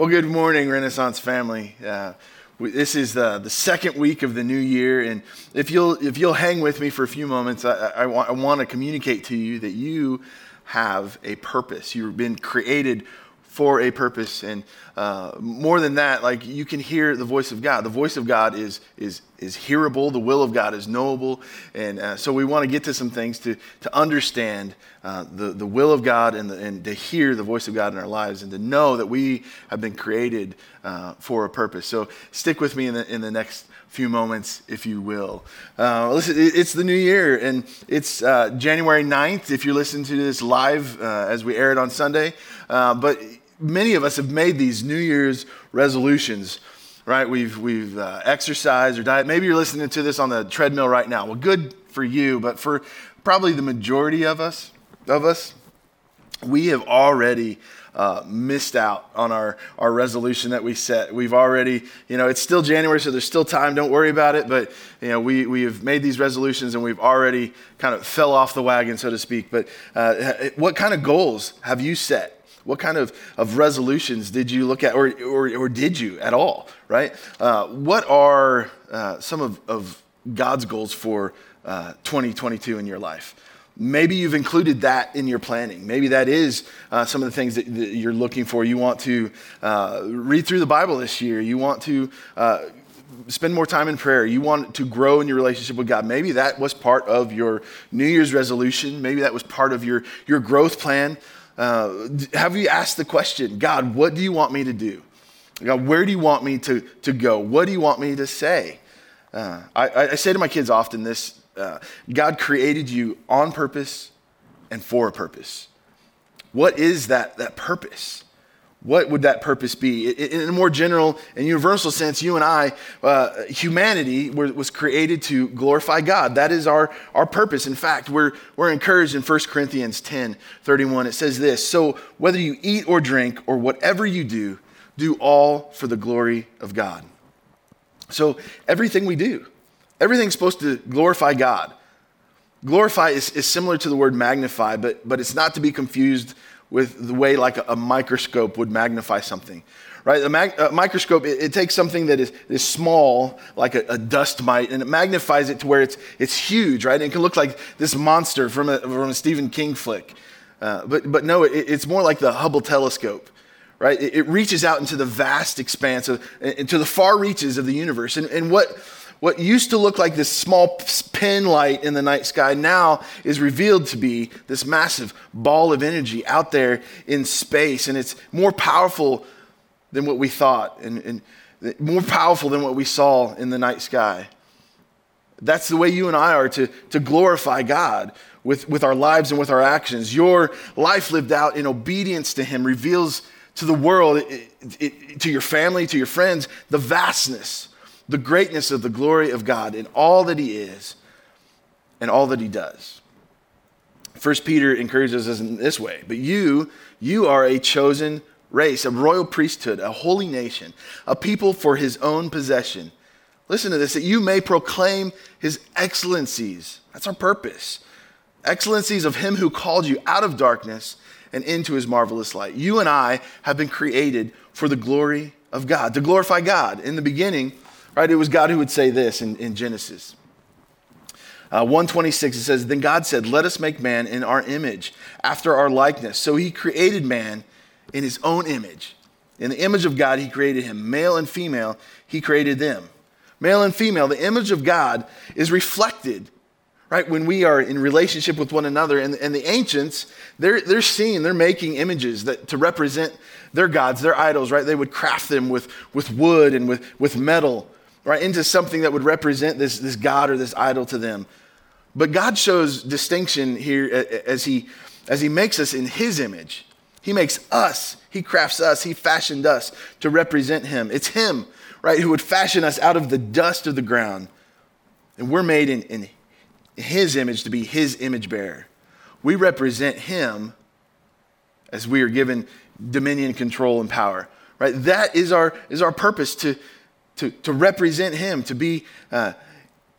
Well, good morning, Renaissance family. Uh, we, this is the, the second week of the new year, and if you'll if you'll hang with me for a few moments, I, I, want, I want to communicate to you that you have a purpose. You've been created for a purpose, and uh, more than that, like you can hear the voice of God. The voice of God is is is hearable. The will of God is knowable, and uh, so we want to get to some things to to understand uh, the the will of God and the, and to hear the voice of God in our lives, and to know that we have been created uh, for a purpose. So stick with me in the in the next few moments, if you will. Uh, listen, it's the new year, and it's uh, January 9th if you're listening to this live uh, as we air it on Sunday. Uh, but many of us have made these New Year's resolutions, right? We've, we've uh, exercised or diet. Maybe you're listening to this on the treadmill right now. Well, good for you, but for probably the majority of us, of us, we have already uh, missed out on our, our resolution that we set. We've already, you know, it's still January, so there's still time. Don't worry about it. But, you know, we, we have made these resolutions and we've already kind of fell off the wagon, so to speak. But uh, what kind of goals have you set? What kind of, of resolutions did you look at, or, or, or did you at all, right? Uh, what are uh, some of, of God's goals for uh, 2022 in your life? Maybe you've included that in your planning. Maybe that is uh, some of the things that, that, you're looking for. You want to uh, read through the Bible this year. You want to uh, spend more time in prayer. You want to grow in your relationship with God. Maybe that was part of your New Year's resolution. Maybe that was part of your, your growth plan. Uh, have you asked the question, God, what do you want me to do? God, where do you want me to, to go? What do you want me to say? Uh, I, I, say to my kids often this uh, God created you on purpose and for a purpose. What is that, that purpose? What would that purpose be? In a more general and universal sense, you and I, uh, humanity was created to glorify God. That is our, our purpose. In fact, we're, we're encouraged in 1 Corinthians 10 31. It says this So whether you eat or drink or whatever you do, do all for the glory of God. So everything we do, everything's supposed to glorify God. Glorify is, is similar to the word magnify, but, but it's not to be confused with the way like a, a microscope would magnify something right? A, mag- a microscope, it, it, takes something that is, is small, like a, a, dust mite, and it magnifies it to where it's, it's huge, right? And it can look like this monster from a, from a Stephen King flick. Uh, but, but no, it, it's more like the Hubble telescope, right? It, it, reaches out into the vast expanse, of, into the far reaches of the universe. And, and what, what used to look like this small pin light in the night sky now is revealed to be this massive ball of energy out there in space. And it's more powerful than what we thought, and, and more powerful than what we saw in the night sky. That's the way you and I are to, to glorify God with, with our lives and with our actions. Your life lived out in obedience to Him reveals to the world, it, it, to your family, to your friends, the vastness the greatness of the glory of God in all that He is and all that He does. First Peter encourages us in this way, but you, you are a chosen race, a royal priesthood, a holy nation, a people for his own possession. Listen to this that you may proclaim his excellencies. That's our purpose. Excellencies of him who called you out of darkness and into his marvelous light. You and I have been created for the glory of God, to glorify God. In the beginning, Right? It was God who would say this in, in Genesis. Uh, 126, it says, Then God said, Let us make man in our image, after our likeness. So he created man in his own image. In the image of God, he created him. Male and female, he created them. Male and female, the image of God is reflected, right, when we are in relationship with one another. And, and the ancients, they're, they're seeing, they're making images that, to represent their gods, their idols, right? They would craft them with, with wood and with, with metal right, into something that would represent this, this God or this idol to them. But God shows distinction here as he, as he makes us in his image. He makes us, He crafts us, He fashioned us to represent Him. It's Him, right, who would fashion us out of the dust of the ground. And we're made in, in His image to be His image bearer. We represent Him as we are given dominion, control, and power. Right? That is our, is our purpose to, to, to represent Him, to be uh,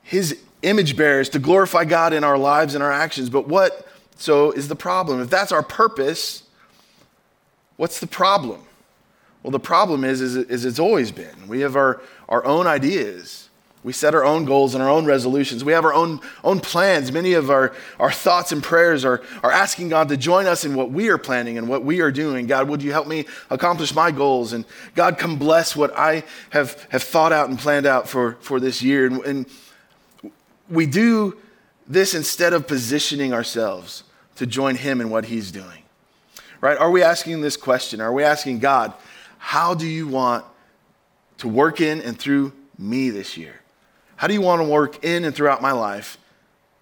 His image bearers, to glorify God in our lives and our actions. But what so is the problem? If that's our purpose, what's the problem? Well, the problem is, is, is it's always been. We have our, our own ideas. We set our own goals and our own resolutions. We have our own, own plans. Many of our, our thoughts and prayers are, are asking God to join us in what we are planning and what we are doing. God, would you help me accomplish my goals? And God, come bless what I have, have thought out and planned out for, for this year. And, and we do this instead of positioning ourselves to join Him in what He's doing. Right? Are we asking this question? Are we asking God, how do you want to work in and through me this year? How do you want to work in and throughout my life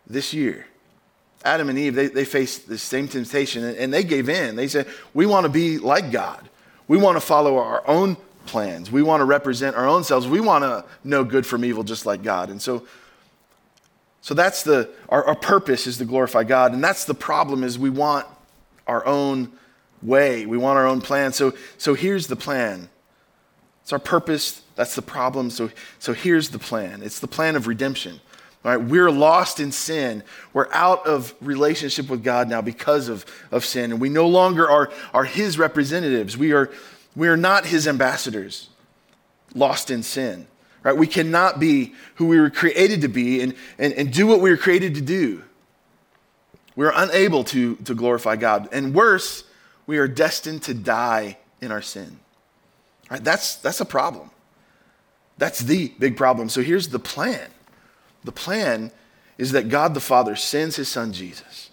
this year? Adam and Eve, they, they faced the same temptation and they gave in. They said, We want to be like God. We want to follow our own plans. We want to represent our own selves. We want to know good from evil just like God. And so, so that's the, our, our purpose is to glorify God. And that's the problem is we want our own way. We want our own plan. So, so here's the plan. It's our purpose. That's the problem. So, so here's the plan. It's the plan of redemption. Right, we're lost in sin. We're out of relationship with God now because of, of sin. And we no longer are, are his representatives. We are, we are not his ambassadors, lost in sin. Right? We cannot be who we were created to be and, and, and do what we were created to do. We are unable to, to glorify God. And worse, we are destined to die in our sin. Right? That's, that's a problem. That's the big problem. So here's the plan the plan is that God the Father sends his son Jesus.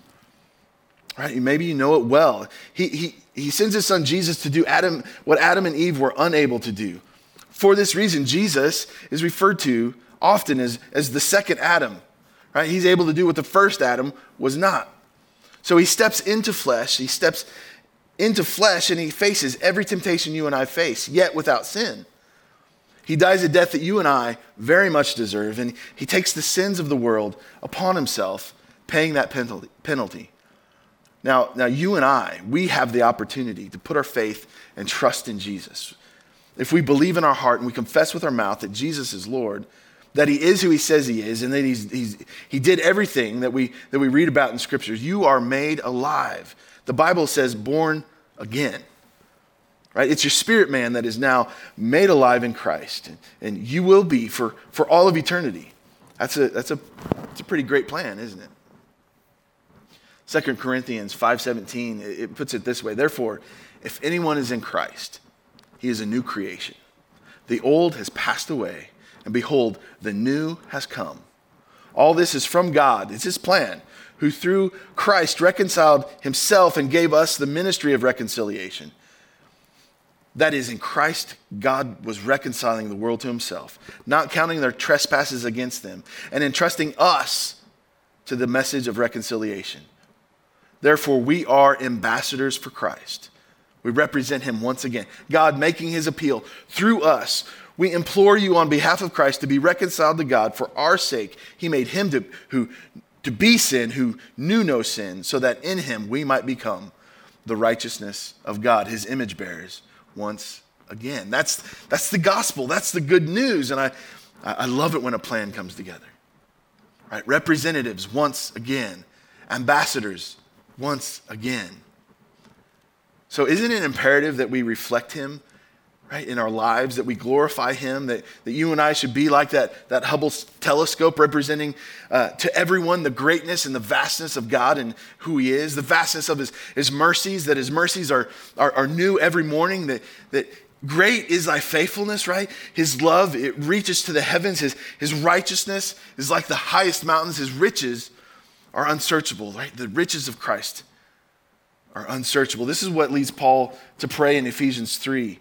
Right? Maybe you know it well. He, he, he sends his son Jesus to do Adam, what Adam and Eve were unable to do. For this reason, Jesus is referred to often as, as the second Adam. Right? He's able to do what the first Adam was not. So he steps into flesh, he steps into flesh and he faces every temptation you and I face, yet without sin. He dies a death that you and I very much deserve, and he takes the sins of the world upon himself, paying that penalty. Now, now, you and I, we have the opportunity to put our faith and trust in Jesus. If we believe in our heart and we confess with our mouth that Jesus is Lord, that he is who he says he is, and that he's, he's, he did everything that we, that we read about in scriptures, you are made alive the Bible says born again. Right? It's your spirit man that is now made alive in Christ. And, and you will be for, for all of eternity. That's a, that's, a, that's a pretty great plan, isn't it? 2 Corinthians 5:17 it puts it this way therefore if anyone is in Christ he is a new creation the old has passed away and behold the new has come all this is from God it's his plan who through Christ reconciled himself and gave us the ministry of reconciliation. That is, in Christ, God was reconciling the world to himself, not counting their trespasses against them, and entrusting us to the message of reconciliation. Therefore, we are ambassadors for Christ. We represent him once again. God making his appeal through us. We implore you on behalf of Christ to be reconciled to God for our sake. He made him to, who to be sin who knew no sin, so that in him we might become the righteousness of God, his image bearers, once again. That's, that's the gospel. That's the good news. And I, I love it when a plan comes together. Right? Representatives once again, ambassadors once again. So, isn't it imperative that we reflect him right, in our lives, that we glorify Him, that, that you and I should be like that, that Hubble telescope representing uh, to everyone the greatness and the vastness of God and who He is, the vastness of His, his mercies, that His mercies are, are, are new every morning, that, that great is thy faithfulness, right? His love, it reaches to the heavens. His, his righteousness is like the highest mountains. His riches are unsearchable, right? The riches of Christ are unsearchable. This is what leads Paul to pray in Ephesians 3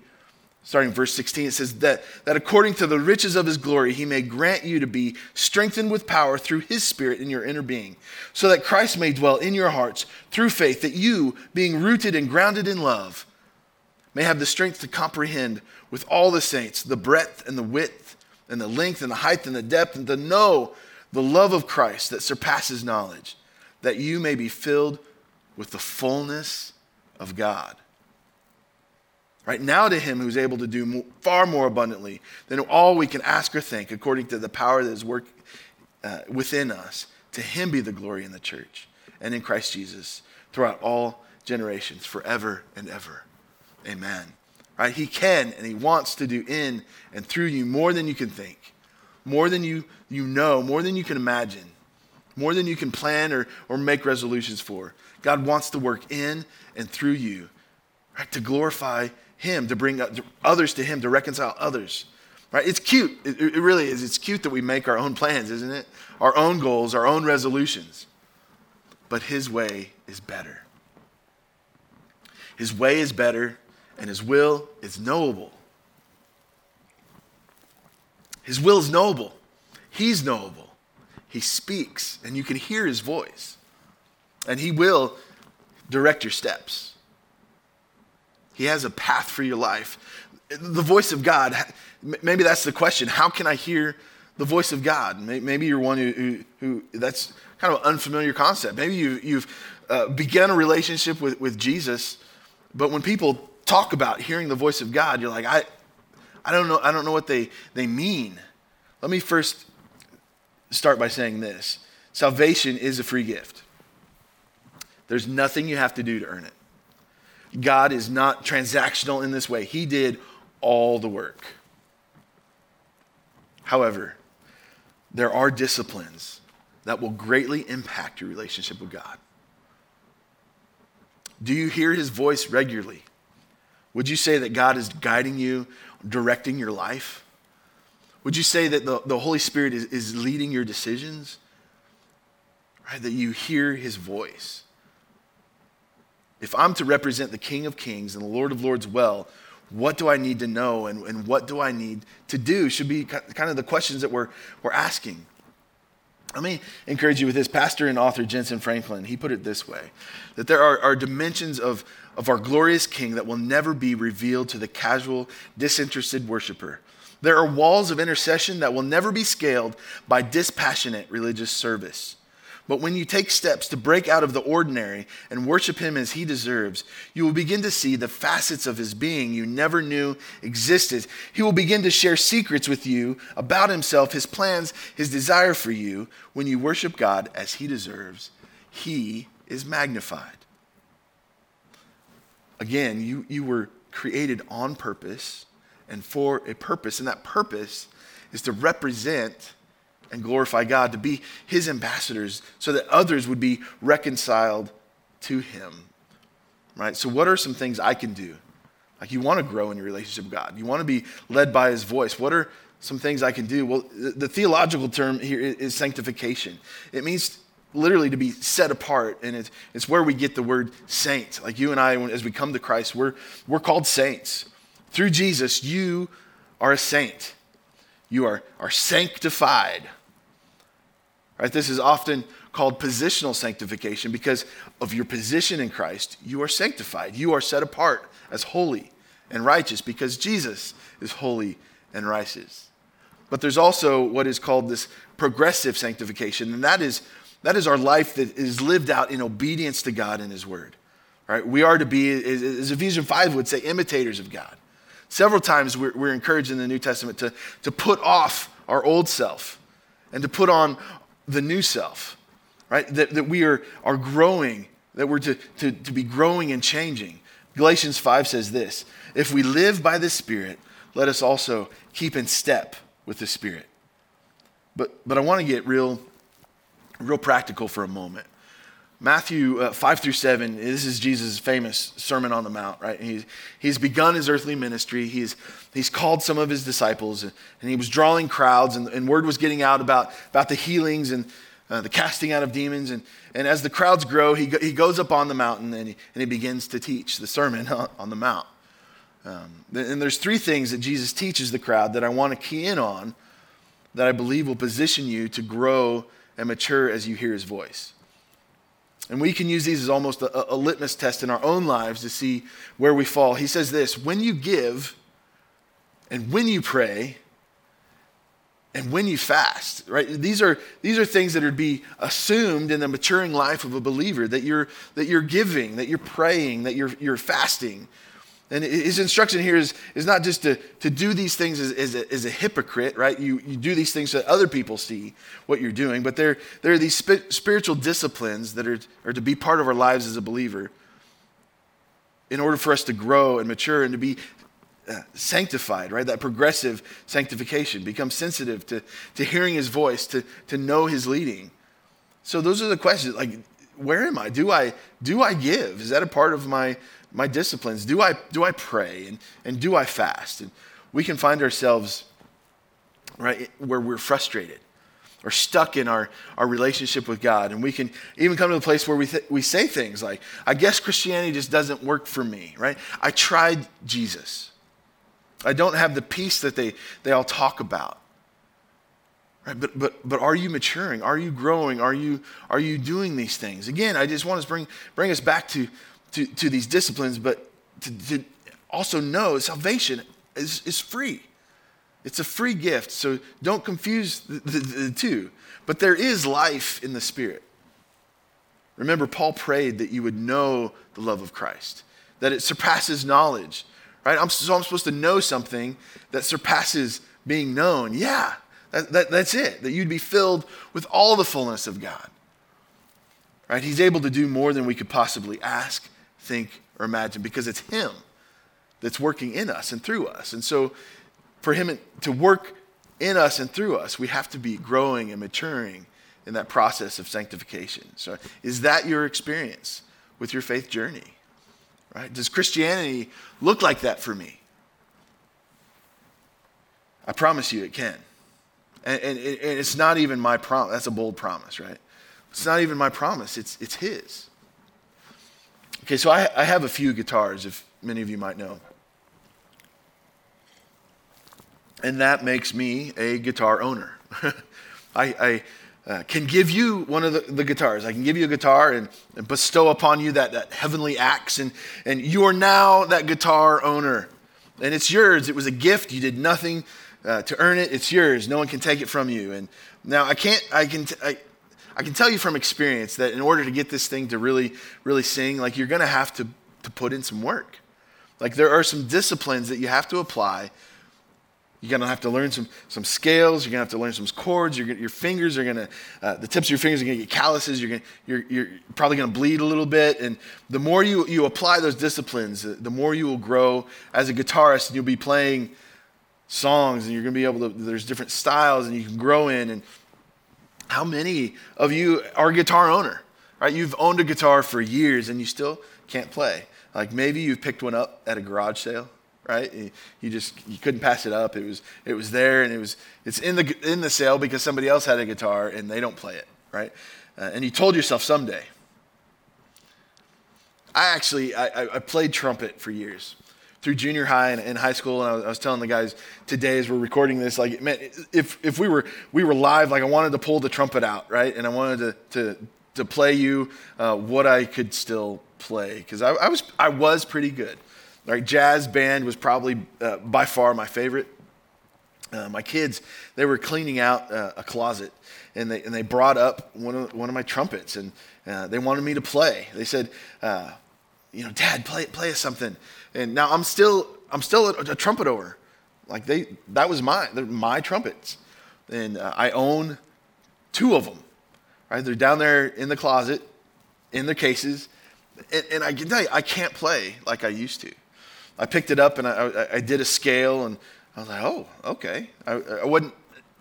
starting verse 16, it says that, that according to the riches of his glory, he may grant you to be strengthened with power through his spirit in your inner being, so that Christ may dwell in your hearts through faith, that you, being rooted and grounded in love, may have the strength to comprehend with all the saints the breadth and the width and the length and the height and the depth, and to know the love of Christ that surpasses knowledge, that you may be filled with the fullness of God. Right now, to him who's able to do far more abundantly than all we can ask or think, according to the power that is work uh, within us, to him be the glory in the church and in Christ Jesus throughout all generations, forever and ever. Amen. Right? He can and he wants to do in and through you more than you can think, more than you, you know, more than you can imagine, more than you can plan or, or make resolutions for. God wants to work in and through you, right? To glorify him, to bring others to Him, to reconcile others. Right? It's cute. It, it really is. It's cute that we make our own plans, isn't it? Our own goals, our own resolutions. But His way is better. His way is better, and His will is knowable. His will is knowable. He's knowable. He speaks, and you can hear His voice. And He will direct your steps. He has a path for your life. The voice of God, maybe that's the question. How can I hear the voice of God? Maybe you're one who, who, who that's kind of an unfamiliar concept. Maybe you, you've uh, begun a relationship with, with Jesus, but when people talk about hearing the voice of God, you're like, I, I don't know, I don't know what they, they mean. Let me first start by saying this salvation is a free gift. There's nothing you have to do to earn it. God is not transactional in this way. He did all the work. However, there are disciplines that will greatly impact your relationship with God. Do you hear his voice regularly? Would you say that God is guiding you, directing your life? Would you say that the, the Holy Spirit is, is leading your decisions? Right? That you hear his voice. If I'm to represent the King of Kings and the Lord of Lords well, what do I need to know and, and what do I need to do should be kind of the questions that we're, we're asking. Let me encourage you with this. Pastor and author Jentezen Franklin, he put it this way that there are, are dimensions of, of our glorious King that will never be revealed to the casual, disinterested worshiper. There are walls of intercession that will never be scaled by dispassionate religious service. But when you take steps to break out of the ordinary and worship Him as He deserves, you will begin to see the facets of His being you never knew existed. He will begin to share secrets with you about Himself, His plans, His desire for you. When you worship God as He deserves, He is magnified. Again, you, you were created on purpose and for a purpose, and that purpose is to represent and glorify God, to be his ambassadors so that others would be reconciled to him. Right? So, what are some things I can do? Like, you want to grow in your relationship with God, you want to be led by his voice. What are some things I can do? Well, the, the theological term here is sanctification. It means literally to be set apart, and it's, it's where we get the word saint. Like you and I, as we come to Christ, we're, we're called saints. Through Jesus, you are a saint. You are, are sanctified. Right? This is often called positional sanctification because of your position in Christ. You are sanctified. You are set apart as holy and righteous because Jesus is holy and righteous. But there's also what is called this progressive sanctification, and that is, that is our life that is lived out in obedience to God and His Word. Right? We are to be, as Ephesians 5 would say, imitators of God. Several times we're, we're encouraged in the New Testament to, to put off our old self and to put on the new self, right? That, that we are, are growing, that we're to, to, to be growing and changing. Galatians 5 says this If we live by the Spirit, let us also keep in step with the Spirit. But, but I want to get real, real practical for a moment. Matthew uh, 5 through 7, this is Jesus' famous Sermon on the Mount, right? He's, he's begun his earthly ministry. He's, he's called some of his disciples, and, he was drawing crowds, and, and, word was getting out about, about the healings and uh, the casting out of demons. And, and as the crowds grow, he, go, he goes up on the mountain and he, and he begins to teach the Sermon on, on the Mount. Um, and there's three things that Jesus teaches the crowd that I want to key in on that I believe will position you to grow and mature as you hear his voice. And we can use these as almost a, a, litmus test in our own lives to see where we fall. He says this when you give and when you pray and when you fast, right? These are, these are things that to be assumed in the maturing life of a believer that you're, that you're giving, that you're praying, that you're, you're fasting. And his instruction here is, is not just to, to do these things as, as, a, as a hypocrite, right? You, you do these things so that other people see what you're doing, but there, there are these sp- spiritual disciplines that are, are to be part of our lives as a believer in order for us to grow and mature and to be uh, sanctified, right? That progressive sanctification, become sensitive to, to hearing his voice, to, to know his leading. So those are the questions like, where am I? Do I do I give? Is that a part of my my disciplines? Do I, do I pray and, and do I fast? And we can find ourselves right where we're frustrated or stuck in our, our relationship with God. And we can even come to the place where we, th- we say things like, I guess Christianity just doesn't work for me, right? I tried Jesus. I don't have the peace that they, they all talk about. Right? But, but, but are you maturing? Are you growing? Are you, are you doing these things? Again, I just want to bring, bring us back to to, to these disciplines, but to, to also know salvation is, is free. It's a free gift, so don't confuse the, the, the, two. But there is life in the Spirit. Remember, Paul prayed that you would know the love of Christ, that it surpasses knowledge, right? I'm, so I'm supposed to know something that surpasses being known. Yeah, that, that, that's it, that you'd be filled with all the fullness of God, right? He's able to do more than we could possibly ask think, or imagine because it's Him that's working in us and through us. And so, for Him to work in us and through us, we have to be growing and maturing in that process of sanctification. So, is that your experience with your faith journey? Right? Does Christianity look like that for me? I promise you it can. And, and, and it's not even my promise. That's a bold promise, right? It's not even my promise, it's, it's His. Okay, so I, I have a few guitars, if many of you might know. And that makes me a guitar owner. I, I uh, can give you one of the, the, guitars. I can give you a guitar and, and bestow upon you that, that heavenly axe, and, and you are now that guitar owner. And it's yours. It was a gift. You did nothing uh, to earn it. It's yours. No one can take it from you. And now I can't, I can, t- I, I can tell you from experience that in order to get this thing to really, really sing, like you're going to have to to put in some work. Like there are some disciplines that you have to apply. You're going to have to learn some, some scales. You're going to have to learn some chords. You're, your fingers are going to, uh, the tips of your fingers are going to get calluses. You're, gonna, you're, you're probably going to bleed a little bit. And the more you, you apply those disciplines, the more you will grow as a guitarist and you'll be playing songs and you're going to be able to, there's different styles and you can grow in. And how many of you are a guitar owner? Right? You've owned a guitar for years and you still can't play. Like maybe you picked one up at a garage sale, right? You just you couldn't pass it up. It was it was there and it was it's in the in the sale because somebody else had a guitar and they don't play it, right? Uh, and you told yourself someday. I actually I, I played trumpet for years through junior high and, and high school, and I was, I was, telling the guys today as we're recording this, like, man, if if we were we were live, like I wanted to pull the trumpet out, right, and I wanted to to to play you uh, what I could still play because I, I, was I was pretty good. Right, jazz band was probably uh, by far my favorite. Uh, my kids, they were cleaning out uh, a closet, and they and they brought up one of one of my trumpets, and uh, they wanted me to play. They said, uh, you know, Dad, play play us something. And now I'm still I'm still a, a trumpet owner. Like they that was my they're my trumpets, and uh, I own two of them. Right, they're down there in the closet, in their cases, and, and I can tell you I can't play like I used to. I picked it up and I, I, I did a scale and I was like, oh, okay. I, I wasn't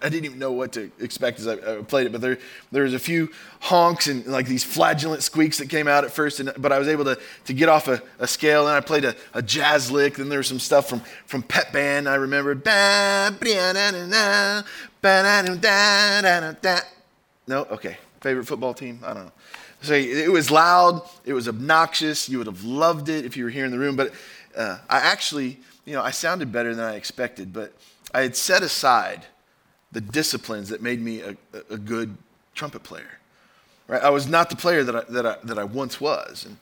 I didn't even know what to expect as I, I played it, but there, there was a few honks and like these flagellant squeaks that came out at first, and, but I was able to, to get off a, a scale, and I played a, a, jazz lick. Then there was some stuff from, from Pep Band, I remember. No, okay. Favorite football team? I don't know. So it was loud, it was obnoxious. You would have loved it if you were here in the room. But uh, I actually, you know, I sounded better than I expected. But I had set aside the disciplines that made me a, a good trumpet player. Right? I was not the player that I, that I, that I once was. And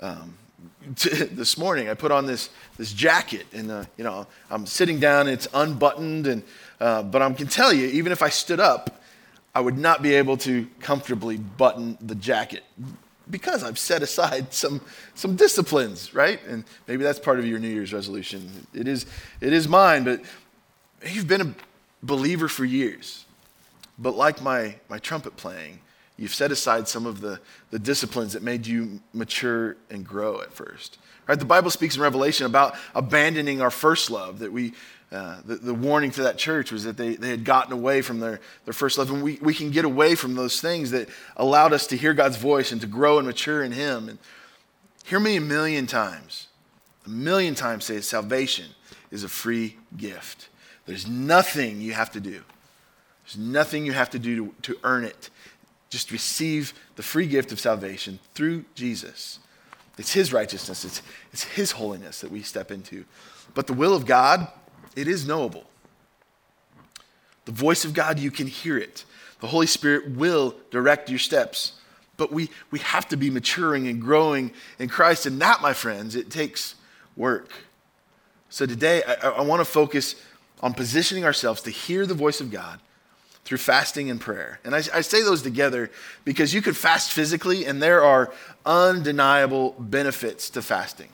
um, t- this morning, I put on this, this jacket, and uh, you know, I'm sitting down, it's unbuttoned, and, uh, but I can tell you, even if I stood up, I would not be able to comfortably button the jacket because I've set aside some, some disciplines, right? And maybe that's part of your New Year's resolution. It is, it is mine, but you've been a believer for years. But like my, my trumpet playing, you've set aside some of the, the disciplines that made you mature and grow at first. Right? The Bible speaks in Revelation about abandoning our first love, that we, uh, the, the, warning to that church was that they, they had gotten away from their, their first love. And we, we can get away from those things that allowed us to hear God's voice and to grow and mature in Him. And hear me a million times, a million times say salvation is a free gift. There's nothing you have to do. There's nothing you have to do to, to earn it. Just receive the free gift of salvation through Jesus. It's His righteousness, it's, it's His holiness that we step into. But the will of God, it is knowable. The voice of God, you can hear it. The Holy Spirit will direct your steps. But we, we have to be maturing and growing in Christ. And that, my friends, it takes work. So today, I, I want to focus on positioning ourselves to hear the voice of God through fasting and prayer. And I, I, say those together because you could fast physically, and there are undeniable benefits to fasting.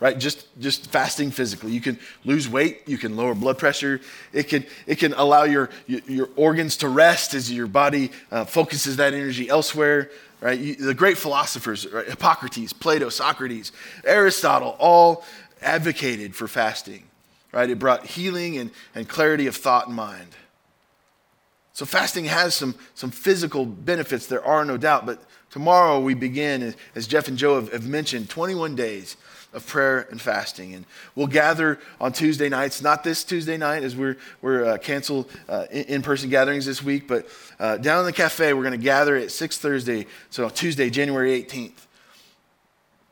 Right? Just, just fasting physically. You can lose weight, you can lower blood pressure, it can, it can allow your, your organs to rest as your body uh, focuses that energy elsewhere. Right? You, the great philosophers, right? Hippocrates, Plato, Socrates, Aristotle, all advocated for fasting. Right? It brought healing and, and clarity of thought and mind. So fasting has some, some physical benefits, there are no doubt. But tomorrow we begin, as Jeff and Joe have, have mentioned, 21 days of prayer and fasting. And we'll gather on Tuesday nights, not this Tuesday night as we're, we're uh, canceled uh, in person gatherings this week, but uh, down in the cafe, we're going to gather at 6 Thursday, so Tuesday, January 18th,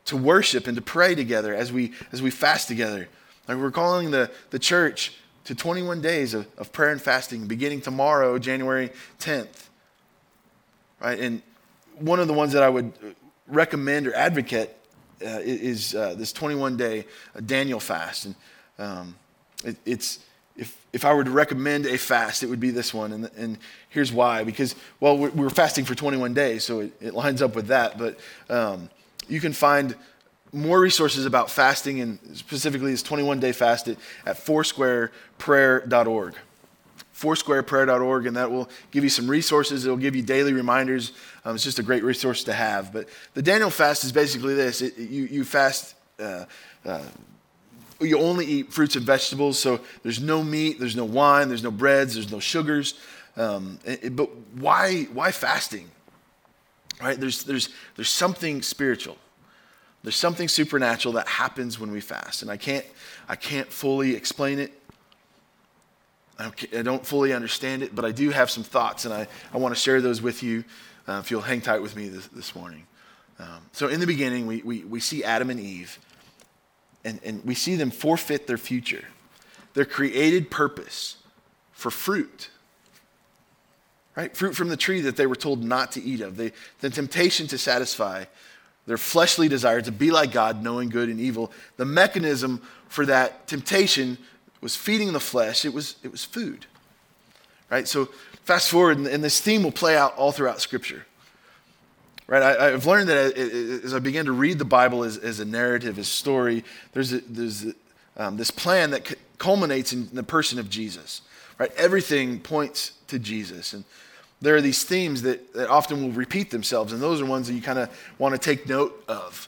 to worship and to pray together as we, as we fast together. Like we're calling the, the church to 21 days of, of prayer and fasting beginning tomorrow, January 10th. Right? And one of the ones that I would recommend or advocate uh, is uh, this 21 day uh, Daniel fast. And um, it, it's, if, if I were to recommend a fast, it would be this one. And, and here's why. Because, well, we're, we're fasting for 21 days, so it, it lines up with that. But um, you can find more resources about fasting and specifically this 21 day fast at, foursquareprayer.org. Foursquareprayer.org, and that will give you some resources. It'll give you daily reminders. Um, it's just a great resource to have. But the Daniel fast is basically this it, you, you fast. Uh, uh, you only eat fruits and vegetables, so there's no meat, there's no wine, there's no breads, there's no sugars. Um, it, but why, why fasting? Right? There's, there's, there's something spiritual. There's something supernatural that happens when we fast. And I can't, I can't fully explain it. I don't fully understand it, but I do have some thoughts, and I, I want to share those with you uh, if you'll hang tight with me this, this morning. Um, so, in the beginning, we, we, we see Adam and Eve, and, and we see them forfeit their future, their created purpose for fruit. Right? Fruit from the tree that they were told not to eat of. They, the temptation to satisfy their fleshly desire to be like God, knowing good and evil. The mechanism for that temptation was feeding the flesh, it was, it was food. Right? So, fast forward, and, this theme will play out all throughout Scripture. Right? I, have learned that as I began to read the Bible as, as a narrative, as a story, there's, a, there's a, um, this plan that culminates in the person of Jesus. Right? Everything points to Jesus. And there are these themes that, that often will repeat themselves, and those are ones that you kind of want to take note of.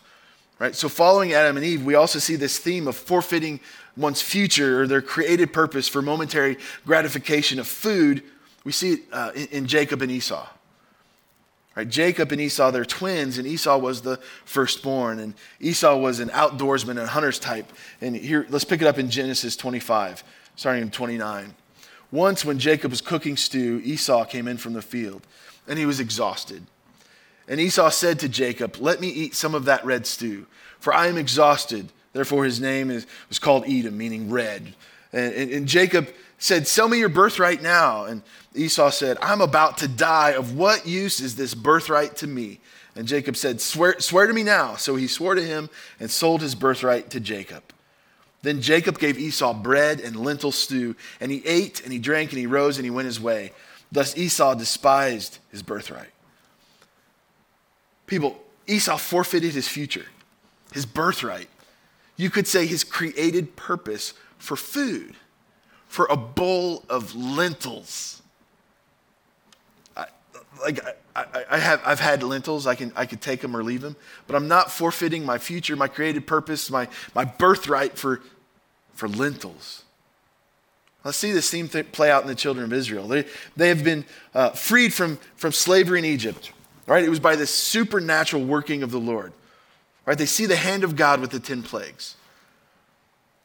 Right? So, following Adam and Eve, we also see this theme of forfeiting one's future or their created purpose for momentary gratification of food. We see it uh, in, in Jacob and Esau. Right? Jacob and Esau, they're twins, and Esau was the firstborn, and Esau was an outdoorsman and hunter's type. And here, let's pick it up in Genesis 25, starting in 29. Once, when Jacob was cooking stew, Esau came in from the field, and he was exhausted. And Esau said to Jacob, Let me eat some of that red stew, for I am exhausted. Therefore, his name is, was called Edom, meaning red. And, and, and Jacob said, Sell me your birthright now. And Esau said, I'm about to die. Of what use is this birthright to me? And Jacob said, Swear, swear to me now. So he swore to him and sold his birthright to Jacob. Then Jacob gave Esau bread and lentil stew, and he ate and he drank and he rose and he went his way. Thus Esau despised his birthright. People, Esau forfeited his future, his birthright. You could say his created purpose for food, for a bowl of lentils. Like I, I, have, I've had lentils. I can, I can take them or leave them, but I'm not forfeiting my future, my created purpose, my, my birthright for, for lentils. Let's see this theme th- play out in the children of Israel. They, they have been uh, freed from, from slavery in Egypt. Right? It was by this supernatural working of the Lord. Right? They see the hand of God with the 10 plagues.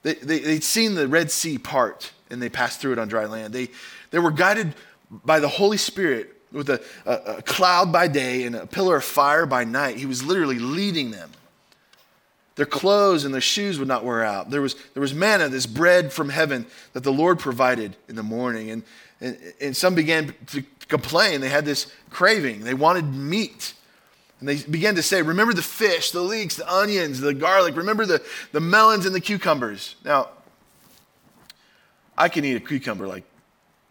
They, they, they'd seen the Red Sea part and they passed through it on dry land. They, they were guided by the Holy Spirit with a, a, a cloud by day and a pillar of fire by night. He was literally leading them. Their clothes and their shoes would not wear out. There was, there was manna, this bread from heaven that the Lord provided in the morning. And, and, and some began to complain. They had this craving. They wanted meat. And they began to say, Remember the fish, the leeks, the onions, the garlic. Remember the, the melons and the cucumbers. Now, I can eat a cucumber like,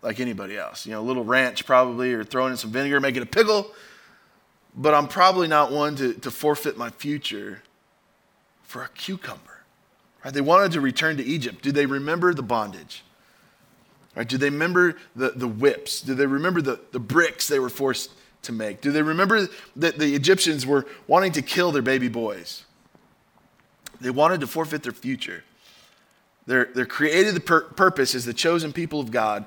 like anybody else. You know, a little ranch probably, or throwing in some vinegar, making a pickle. But I'm probably not one to, to forfeit my future for a cucumber. Right? They wanted to return to Egypt. Do they remember the bondage? Right? Do they remember the, the whips? Do they remember the, the bricks they were forced to make? Do they remember that the Egyptians were wanting to kill their baby boys? They wanted to forfeit their future. They're, they're created the pur- purpose as the chosen people of God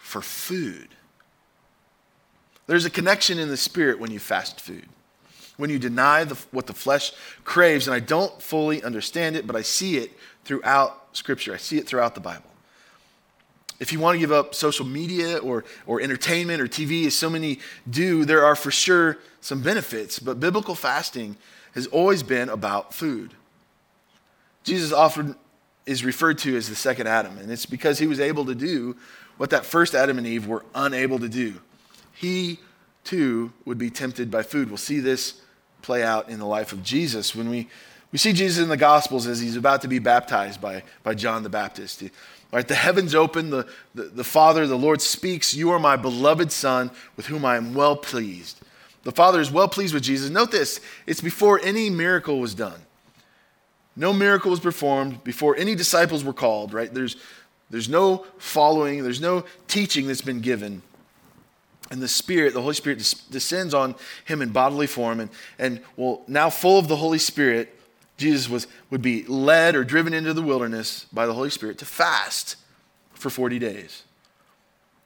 for food. There's a connection in the spirit when you fast food when you deny the, what the flesh craves. And I don't fully understand it, but I see it throughout Scripture. I see it throughout the Bible. If you want to give up social media or, or entertainment or TV, as so many do, there are for sure some benefits. But biblical fasting has always been about food. Jesus often is referred to as the second Adam, and it's because he was able to do what that first Adam and Eve were unable to do. He too would be tempted by food. We'll see this play out in the life of Jesus when we, we see Jesus in the Gospels as he's about to be baptized by, by John the Baptist. Right, the heavens open, the, the, the Father, the Lord speaks, You are my beloved Son, with whom I am well pleased. The Father is well pleased with Jesus. Note this it's before any miracle was done. No miracle was performed before any disciples were called, right? There's, there's no following, there's no teaching that's been given and the Spirit, the Holy Spirit descends on him in bodily form. And, and well, now full of the Holy Spirit, Jesus was, would be led or driven into the wilderness by the Holy Spirit to fast for 40 days.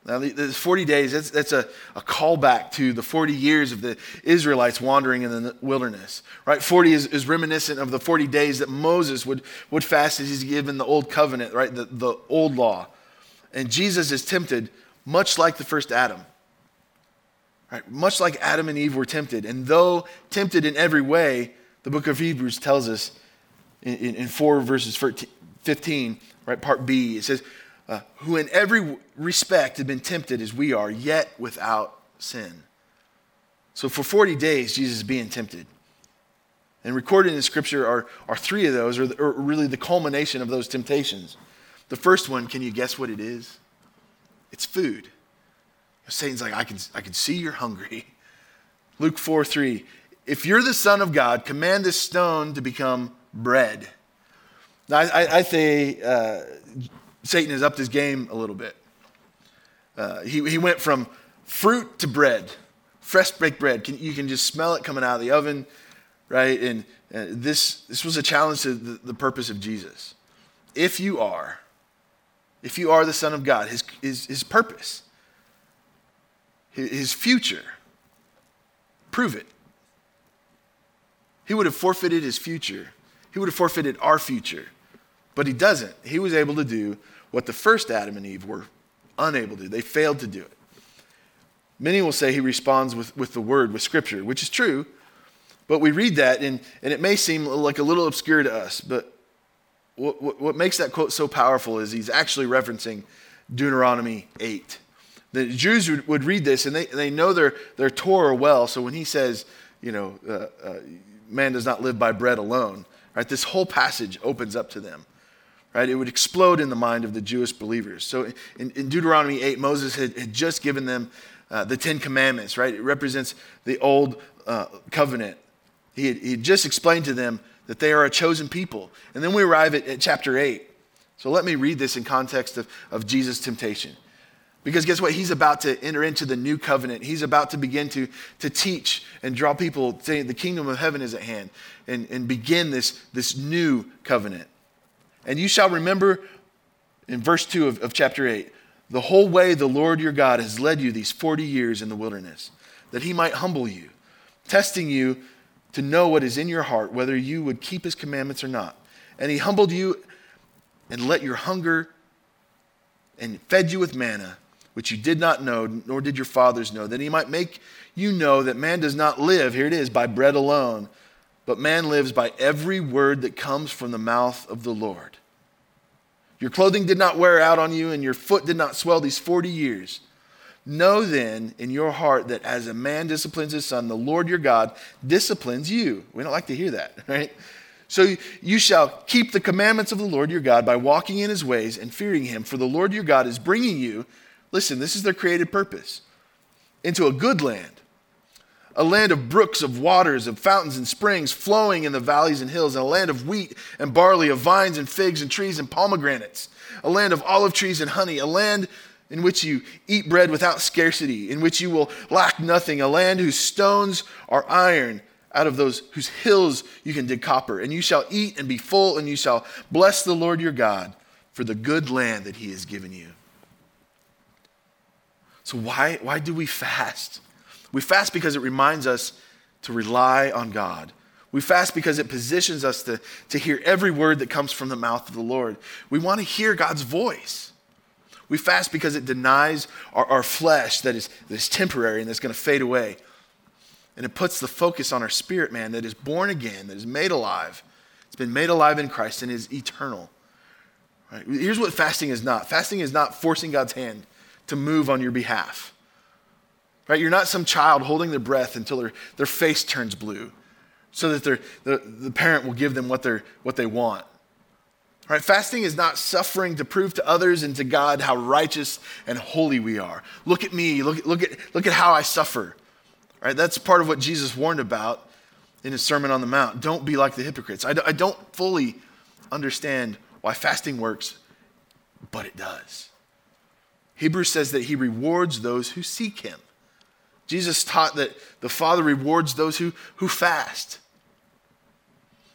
Now, the 40 days, that's, that's a, a callback to the 40 years of the Israelites wandering in the wilderness, right? 40 is, is reminiscent of the 40 days that Moses would, would fast as he's given the old covenant, right? The, the old law. And Jesus is tempted much like the first Adam Right? Much like Adam and Eve were tempted. And though tempted in every way, the book of Hebrews tells us in, in, in 4 verses 15, right, part B, it says, uh, who in every respect have been tempted as we are, yet without sin. So for 40 days, Jesus is being tempted. And recorded in Scripture are, are three of those, or, or really the culmination of those temptations. The first one, can you guess what it is? It's food. Satan's like, I can, I can see you're hungry. Luke 4 3. If you're the Son of God, command this stone to become bread. Now, I, I say uh, Satan has upped his game a little bit. Uh, he, he went from fruit to bread, fresh baked bread. Can, you can just smell it coming out of the oven, right? And uh, this, this was a challenge to the, the purpose of Jesus. If you are, if you are the Son of God, his, his, his purpose his future. Prove it. He would have forfeited his future. He would have forfeited our future. But he doesn't. He was able to do what the first Adam and Eve were unable to do. They failed to do it. Many will say he responds with, with the word, with scripture, which is true. But we read that, and, and it may seem like a little obscure to us. But what, what, what makes that quote so powerful is he's actually referencing Deuteronomy 8. The Jews would, would read this, and they, they know their, their Torah well. So when he says, you know, uh, uh, man does not live by bread alone, right, this whole passage opens up to them. Right? It would explode in the mind of the Jewish believers. So in, in Deuteronomy 8, Moses had, had just given them uh, the Ten Commandments, right? It represents the old uh, covenant. He had, he had, just explained to them that they are a chosen people. And then we arrive at, at chapter 8. So let me read this in context of, of Jesus' temptation. Because guess what? He's about to enter into the new covenant. He's about to begin to, to teach and draw people, saying the kingdom of heaven is at hand, and, and begin this, this new covenant. And you shall remember in verse 2 of, of chapter 8 the whole way the Lord your God has led you these 40 years in the wilderness, that he might humble you, testing you to know what is in your heart, whether you would keep his commandments or not. And he humbled you and let your hunger and fed you with manna, which you did not know, nor did your fathers know, that he might make you know that man does not live, here it is, by bread alone, but man lives by every word that comes from the mouth of the Lord. Your clothing did not wear out on you, and your foot did not swell these 40 years. Know then in your heart that as a man disciplines his son, the Lord your God disciplines you. We don't like to hear that, right? So you shall keep the commandments of the Lord your God by walking in his ways and fearing him, for the Lord your God is bringing you, listen, this is their created purpose, into a good land a land of brooks, of waters, of fountains and springs flowing in the valleys and hills, and a land of wheat and barley, of vines and figs and trees and pomegranates, a land of olive trees and honey, a land in which you eat bread without scarcity, in which you will lack nothing, a land whose stones are iron, out of those whose hills you can dig copper. And you shall eat and be full, and you shall bless the Lord your God for the good land that he has given you. So, why, why do we fast? We fast because it reminds us to rely on God. We fast because it positions us to, to hear every word that comes from the mouth of the Lord. We want to hear God's voice. We fast because it denies our, our flesh that is, that is temporary and that's going to fade away. And it puts the focus on our spirit man that is born again, that is made alive. It's been made alive in Christ and is eternal. Right? Here's what fasting is not fasting is not forcing God's hand to move on your behalf. Right? You're not some child holding their breath until their, their face turns blue so that the, the parent will give them what, they're, what they want. Right? Fasting is not suffering to prove to others and to God how righteous and holy we are. Look at me. Look, look, at, look at how I suffer. Right? That's part of what Jesus warned about in his Sermon on the Mount. Don't be like the hypocrites. I, I don't fully understand why fasting works, but it does. Hebrews says that he rewards those who seek him. Jesus taught that the Father rewards those who, who fast.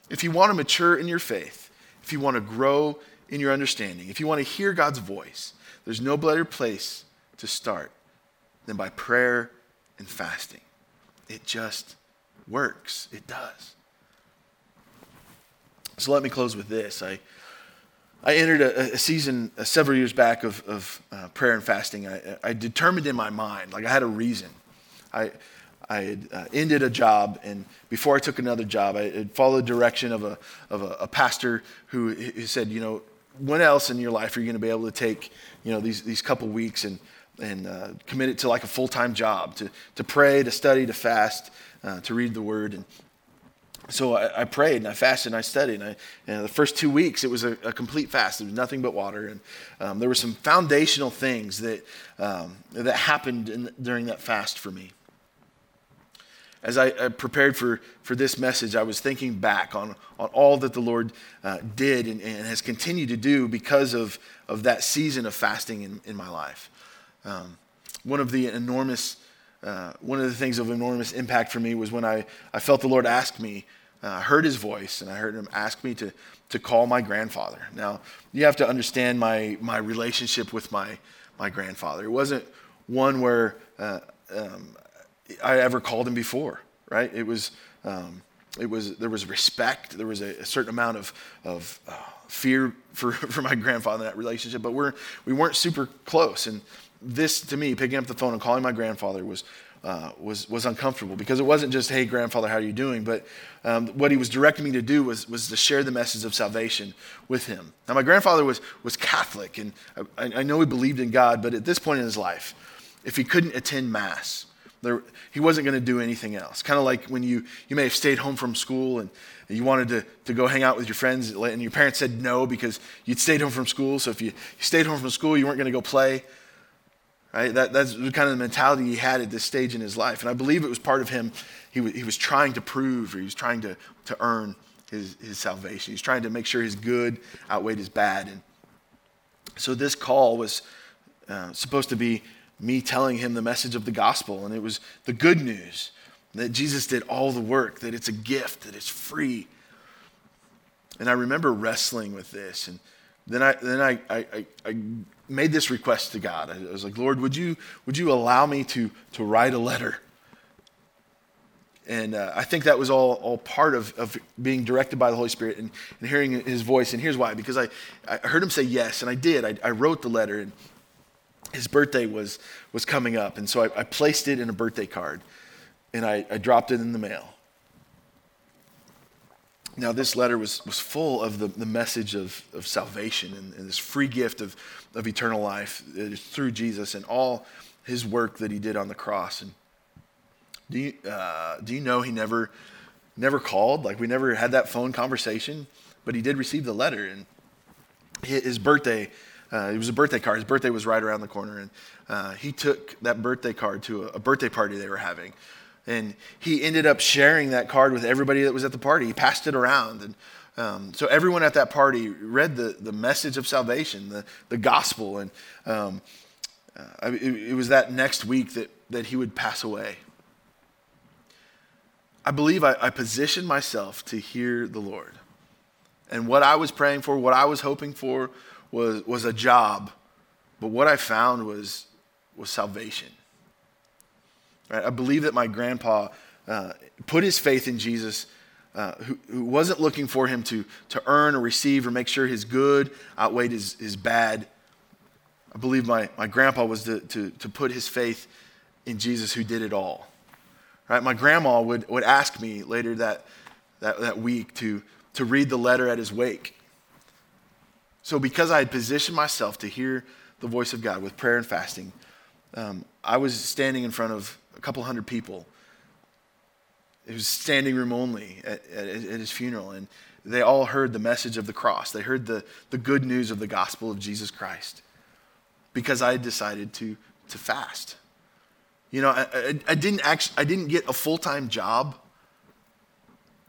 If you want to mature in your faith, if you want to grow in your understanding, if you want to hear God's voice, there's no better place to start than by prayer and fasting. It just works. It does. So let me close with this. I, I entered a, a season uh, several years back of, of uh, prayer and fasting. I, I determined in my mind, like I had a reason. I, I had uh, ended a job, and before I took another job, I had followed the direction of a, of a, a pastor who, who, said, you know, when else in your life are you going to be able to take, you know, these, these couple weeks and, and uh, commit it to like a full-time job, to, to pray, to study, to fast, uh, to read the word. And so I, I, prayed and I fasted and I studied. And, I, and the first two weeks, it was a, a, complete fast. It was nothing but water. And um, there were some foundational things that, um, that happened in, during that fast for me as I, prepared for, for this message, I was thinking back on, on all that the Lord uh, did and, and, has continued to do because of, of that season of fasting in, in my life. Um, one of the enormous, uh, one of the things of enormous impact for me was when I, I felt the Lord ask me, uh, I heard his voice, and I heard him ask me to, to call my grandfather. Now, you have to understand my, my relationship with my, my grandfather. It wasn't one where uh, um, I ever called him before, right? It was, um, it was, there was respect. There was a, a certain amount of, of uh, fear for, for my grandfather in that relationship, but we're, we weren't super close. And this, to me, picking up the phone and calling my grandfather was, uh, was, was uncomfortable because it wasn't just, hey, grandfather, how are you doing? But um, what he was directing me to do was, was to share the message of salvation with him. Now, my grandfather was, was Catholic, and I, I know he believed in God, but at this point in his life, if he couldn't attend Mass, there, he wasn't going to do anything else. Kind of like when you, you may have stayed home from school and, you wanted to, to go hang out with your friends, and your parents said no because you'd stayed home from school. So if you, you stayed home from school, you weren't going to go play. Right? That, that's kind of the mentality he had at this stage in his life. And I believe it was part of him. He, w- he was trying to prove or he was trying to, to earn his, his salvation. He's trying to make sure his good outweighed his bad. And so this call was uh, supposed to be me telling him the message of the gospel. And it was the good news that Jesus did all the work, that it's a gift, that it's free. And I remember wrestling with this. And then I, then I, I, I made this request to God. I was like, Lord, would you, would you allow me to, to write a letter? And uh, I think that was all, all part of, of being directed by the Holy Spirit and, and hearing his voice. And here's why because I, I heard him say yes, and I did. I, I wrote the letter. And his birthday was, was coming up. And so I, I placed it in a birthday card and I, I, dropped it in the mail. Now, this letter was, was full of the, the message of, of salvation and, and this free gift of, of eternal life through Jesus and all his work that he did on the cross. And do you, uh, do you know he never, never called? Like, we never had that phone conversation, but he did receive the letter. And his birthday uh, it was a birthday card. His birthday was right around the corner, and uh, he took that birthday card to a, a, birthday party they were having. And he ended up sharing that card with everybody that was at the party. He passed it around. And um, so everyone at that party read the, the message of salvation, the, the gospel. And um, uh, it, it was that next week that, that he would pass away. I believe I, I positioned myself to hear the Lord. And what I was praying for, what I was hoping for, was, was a job, but what I found was, was salvation. Right? I believe that my grandpa uh, put his faith in Jesus, uh, who, who, wasn't looking for him to, to earn or receive or make sure his good outweighed his, his bad. I believe my, my grandpa was to, to, to put his faith in Jesus who did it all. Right? My grandma would, would ask me later that, that, that week to, to read the letter at his wake. So, because I had positioned myself to hear the voice of God with prayer and fasting, um, I was standing in front of a couple hundred people. It was standing room only at, at, at, his funeral, and they all heard the message of the cross. They heard the, the good news of the gospel of Jesus Christ because I had decided to, to fast. You know, I, I, I didn't actually, I didn't get a full time job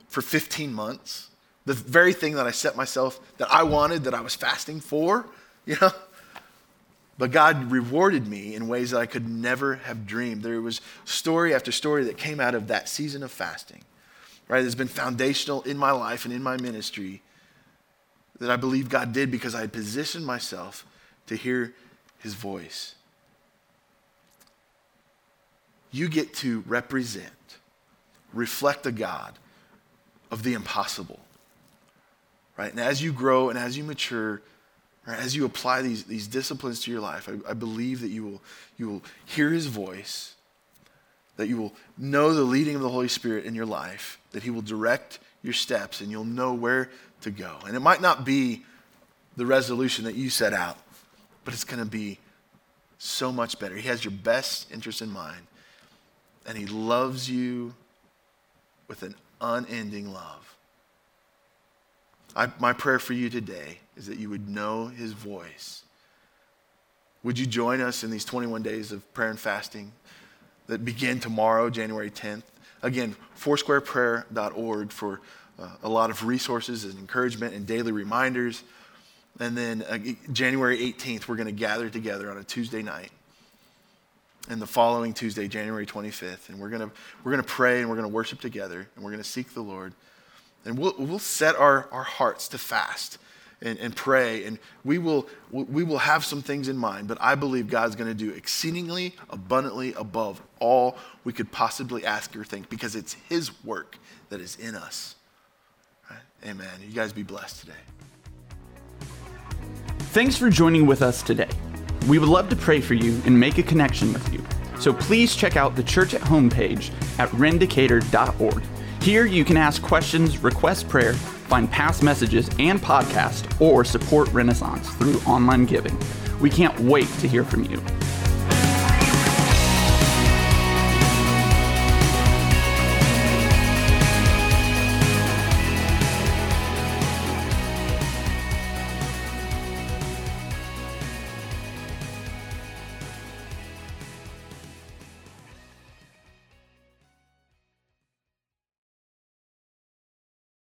for 15 months the very thing that I set myself, that I wanted, that I was fasting for, you know. But God rewarded me in ways that I could never have dreamed. There was story after story that came out of that season of fasting, right? It's been foundational in my life and in my ministry that I believe God did because I had positioned myself to hear his voice. You get to represent, reflect a God of the impossible right? And as you grow and as you mature, right, as you apply these, these disciplines to your life, I, I believe that you will, you will hear his voice, that you will know the leading of the Holy Spirit in your life, that he will direct your steps and you'll know where to go. And it might not be the resolution that you set out, but it's going to be so much better. He has your best interest in mind, and he loves you with an unending love. I, my prayer for you today is that you would know his voice. Would you join us in these 21 days of prayer and fasting that begin tomorrow, January 10th? Again, foursquareprayer.org for uh, a lot of resources and encouragement and daily reminders. And then uh, January 18th, we're going to gather together on a Tuesday night. And the following Tuesday, January 25th, and we're going to we're going to pray and we're going to worship together and we're going to seek the Lord. And we'll, we'll set our, our hearts to fast and, and pray, and we will, we will have some things in mind, but I believe God's going to do exceedingly abundantly above all we could possibly ask or think because it's His work that is in us. Right? Amen. You guys be blessed today. Thanks for joining with us today. We would love to pray for you and make a connection with you. So please check out the church at home page at rendicator.org. Here you can ask questions, request prayer, find past messages and podcasts, or support Renaissance through online giving. We can't wait to hear from you.